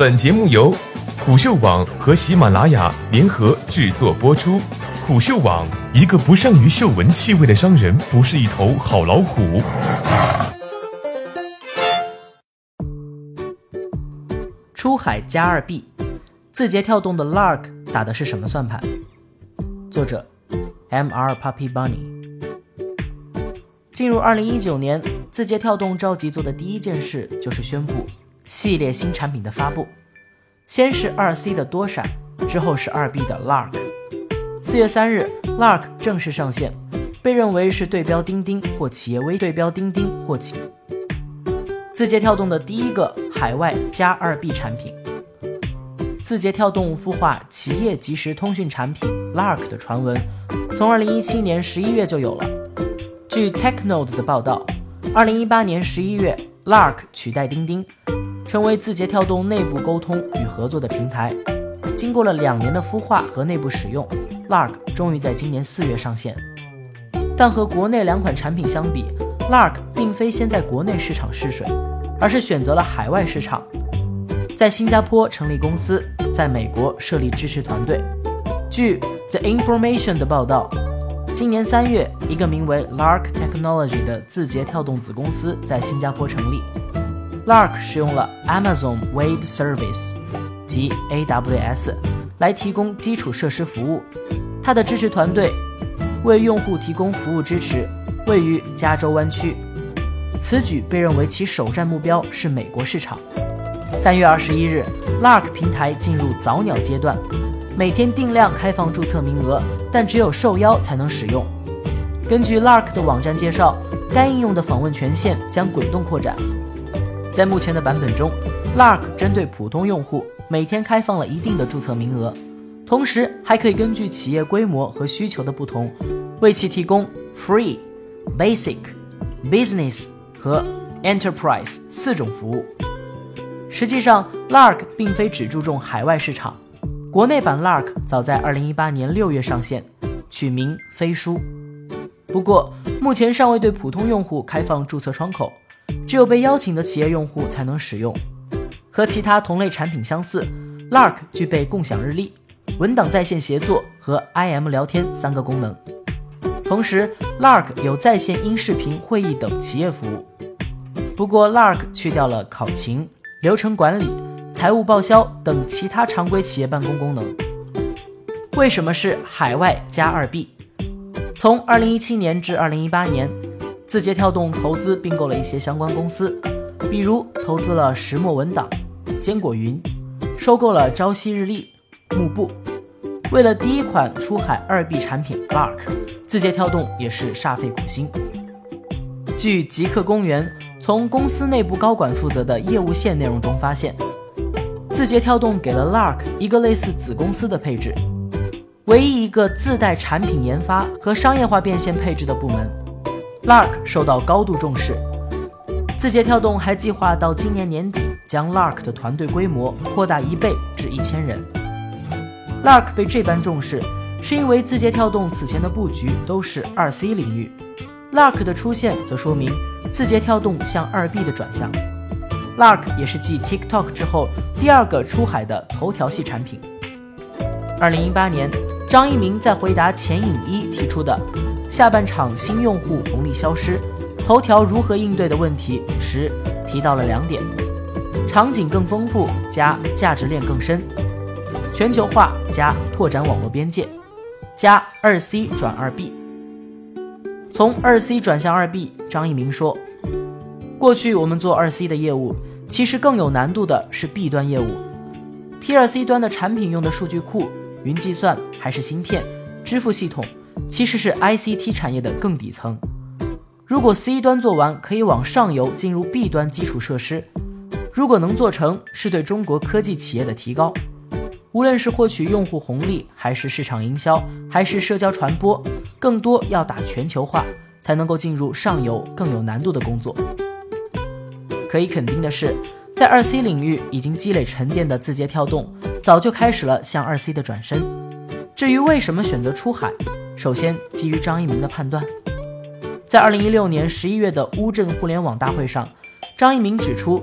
本节目由虎嗅网和喜马拉雅联合制作播出。虎嗅网：一个不善于嗅闻气味的商人，不是一头好老虎。出海加二 B，字节跳动的 Lark 打的是什么算盘？作者：M.R. Puppy Bunny。进入二零一九年，字节跳动着急做的第一件事就是宣布系列新产品的发布。先是二 C 的多闪，之后是二 B 的 Lark。四月三日，Lark 正式上线，被认为是对标钉钉或企业微对标钉钉或企。字节跳动的第一个海外加二 B 产品。字节跳动孵化企业即时通讯产品 Lark 的传闻，从二零一七年十一月就有了。据 TechNode 的报道，二零一八年十一月，Lark 取代钉钉，成为字节跳动内部沟通与合作的平台。经过了两年的孵化和内部使用，Lark 终于在今年四月上线。但和国内两款产品相比，Lark 并非先在国内市场试水。而是选择了海外市场，在新加坡成立公司，在美国设立支持团队。据 The Information 的报道，今年三月，一个名为 Lark Technology 的字节跳动子公司在新加坡成立。Lark 使用了 Amazon Web Service 及 AWS 来提供基础设施服务，它的支持团队为用户提供服务支持，位于加州湾区。此举被认为其首战目标是美国市场。三月二十一日，Lark 平台进入早鸟阶段，每天定量开放注册名额，但只有受邀才能使用。根据 Lark 的网站介绍，该应用的访问权限将滚动扩展。在目前的版本中，Lark 针对普通用户每天开放了一定的注册名额，同时还可以根据企业规模和需求的不同，为其提供 Free、Basic、Business。和 Enterprise 四种服务。实际上，Lark 并非只注重海外市场。国内版 Lark 早在2018年6月上线，取名飞书。不过，目前尚未对普通用户开放注册窗口，只有被邀请的企业用户才能使用。和其他同类产品相似，Lark 具备共享日历、文档在线协作和 IM 聊天三个功能。同时，Lark 有在线音视频会议等企业服务。不过，Lark 去掉了考勤、流程管理、财务报销等其他常规企业办公功能。为什么是海外加二 B？从2017年至2018年，字节跳动投资并购了一些相关公司，比如投资了石墨文档、坚果云，收购了朝夕日历、幕布。为了第一款出海二 B 产品 Lark，字节跳动也是煞费苦心。据极客公园从公司内部高管负责的业务线内容中发现，字节跳动给了 Lark 一个类似子公司的配置，唯一一个自带产品研发和商业化变现配置的部门。Lark 受到高度重视，字节跳动还计划到今年年底将 Lark 的团队规模扩大一倍至一千人。Lark 被这般重视，是因为字节跳动此前的布局都是二 C 领域，Lark 的出现则说明字节跳动向二 B 的转向。Lark 也是继 TikTok 之后第二个出海的头条系产品。二零一八年，张一鸣在回答钱颖一提出的下半场新用户红利消失，头条如何应对的问题时，提到了两点：场景更丰富加价值链更深。全球化加拓展网络边界，加二 C 转二 B。从二 C 转向二 B，张一鸣说：“过去我们做二 C 的业务，其实更有难度的是 B 端业务。T 二 C 端的产品用的数据库、云计算还是芯片、支付系统，其实是 ICT 产业的更底层。如果 C 端做完，可以往上游进入 B 端基础设施。如果能做成，是对中国科技企业的提高。”无论是获取用户红利，还是市场营销，还是社交传播，更多要打全球化，才能够进入上游更有难度的工作。可以肯定的是，在二 C 领域已经积累沉淀的字节跳动，早就开始了向二 C 的转身。至于为什么选择出海，首先基于张一鸣的判断，在二零一六年十一月的乌镇互联网大会上，张一鸣指出。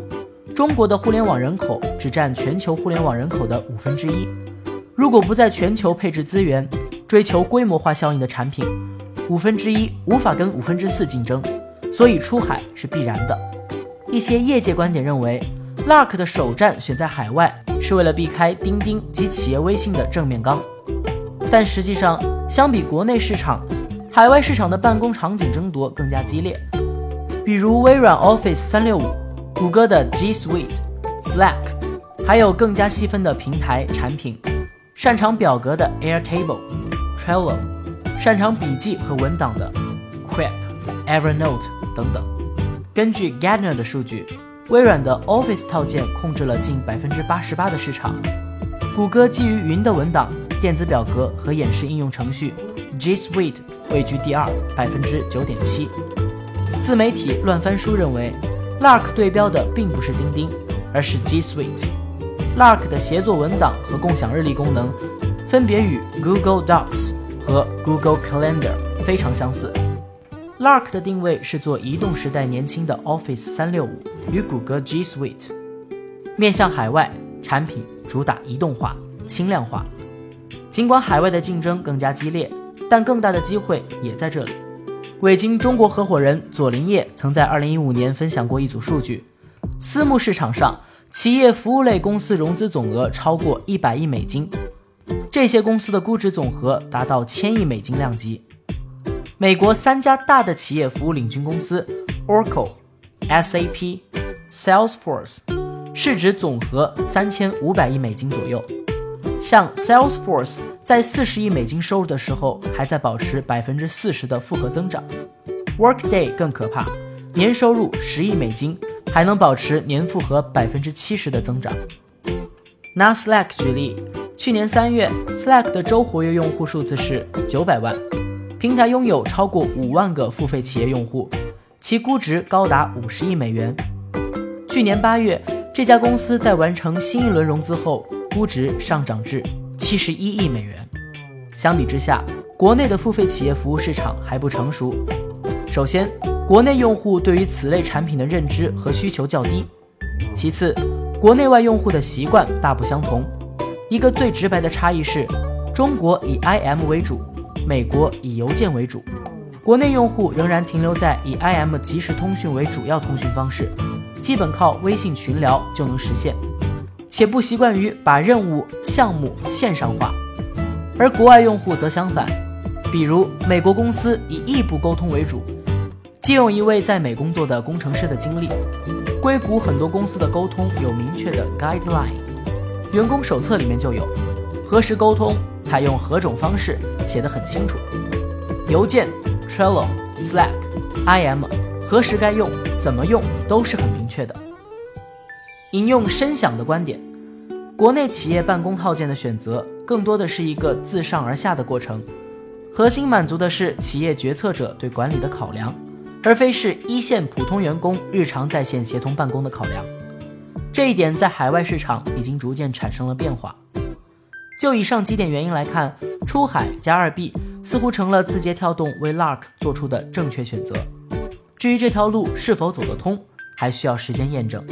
中国的互联网人口只占全球互联网人口的五分之一。如果不在全球配置资源，追求规模化效应的产品，五分之一无法跟五分之四竞争，所以出海是必然的。一些业界观点认为，Lark 的首站选在海外是为了避开钉钉及企业微信的正面刚，但实际上，相比国内市场，海外市场的办公场景争夺更加激烈。比如微软 Office 三六五、谷歌的 G Suite、Slack，还有更加细分的平台产品。擅长表格的 Airtable、Trello，擅长笔记和文档的 Quip、Evernote 等等。根据 Gartner 的数据，微软的 Office 套件控制了近百分之八十八的市场。谷歌基于云的文档、电子表格和演示应用程序 G Suite 位居第二，百分之九点七。自媒体乱翻书认为，Lark 对标的并不是钉钉，而是 G Suite。Lark 的协作文档和共享日历功能，分别与 Google Docs 和 Google Calendar 非常相似。Lark 的定位是做移动时代年轻的 Office 365与谷歌 G Suite，面向海外产品主打移动化、轻量化。尽管海外的竞争更加激烈，但更大的机会也在这里。伟晶中国合伙人左林业曾在2015年分享过一组数据：私募市场上。企业服务类公司融资总额超过一百亿美金，这些公司的估值总和达到千亿美金量级。美国三家大的企业服务领军公司 Oracle、SAP、Salesforce 市值总和三千五百亿美金左右。像 Salesforce 在四十亿美金收入的时候，还在保持百分之四十的复合增长。Workday 更可怕，年收入十亿美金。还能保持年复合百分之七十的增长。拿 Slack 举例，去年三月，Slack 的周活跃用户数字是九百万，平台拥有超过五万个付费企业用户，其估值高达五十亿美元。去年八月，这家公司在完成新一轮融资后，估值上涨至七十一亿美元。相比之下，国内的付费企业服务市场还不成熟。首先，国内用户对于此类产品的认知和需求较低。其次，国内外用户的习惯大不相同。一个最直白的差异是，中国以 IM 为主，美国以邮件为主。国内用户仍然停留在以 IM 即时通讯为主要通讯方式，基本靠微信群聊就能实现，且不习惯于把任务项目线上化。而国外用户则相反，比如美国公司以异步沟通为主。借用一位在美工作的工程师的经历，硅谷很多公司的沟通有明确的 guideline，员工手册里面就有何时沟通，采用何种方式，写得很清楚。邮件、Trello、Slack、IM，何时该用，怎么用都是很明确的。引用深享的观点，国内企业办公套件的选择更多的是一个自上而下的过程，核心满足的是企业决策者对管理的考量。而非是一线普通员工日常在线协同办公的考量，这一点在海外市场已经逐渐产生了变化。就以上几点原因来看，出海加二 B 似乎成了字节跳动为 Lark 做出的正确选择。至于这条路是否走得通，还需要时间验证。